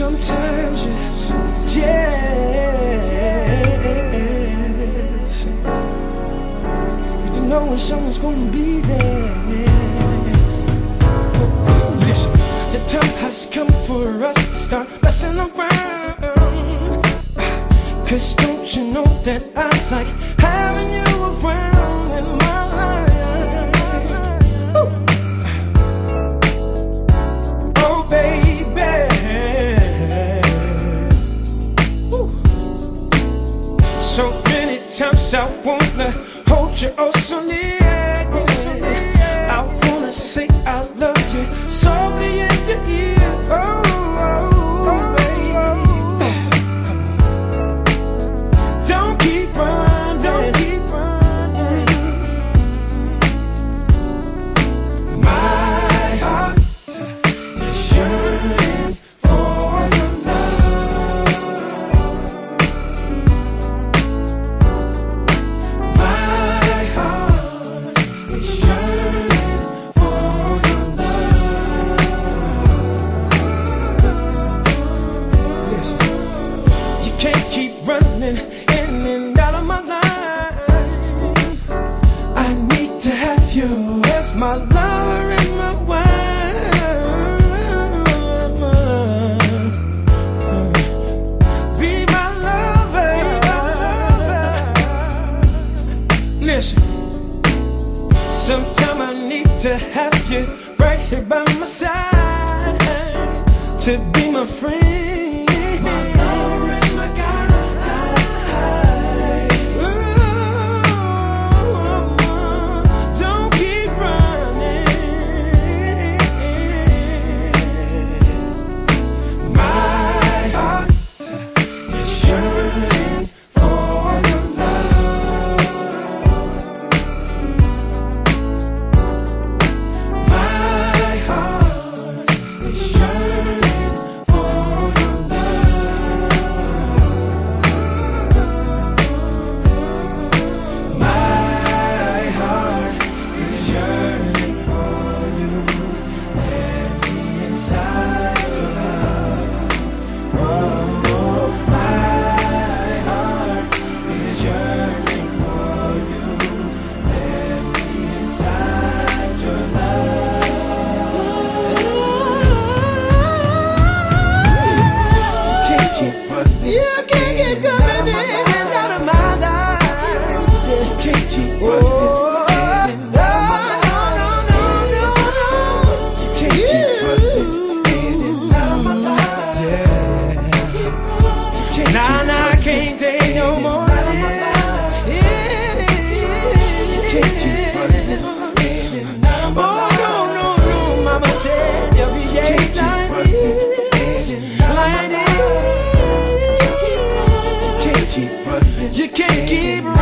Sometimes yes, yes. You don't know when someone's gonna be there. Listen, the time has come for us to start messing around. Cause don't you know that I like wanna hold you oh so near. I wanna say I love. you as my lover and my wife. Be my lover. Listen, Sometimes I need to have you right here by my side to be my friend. keep